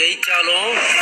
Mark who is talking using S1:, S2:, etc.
S1: Jake Alon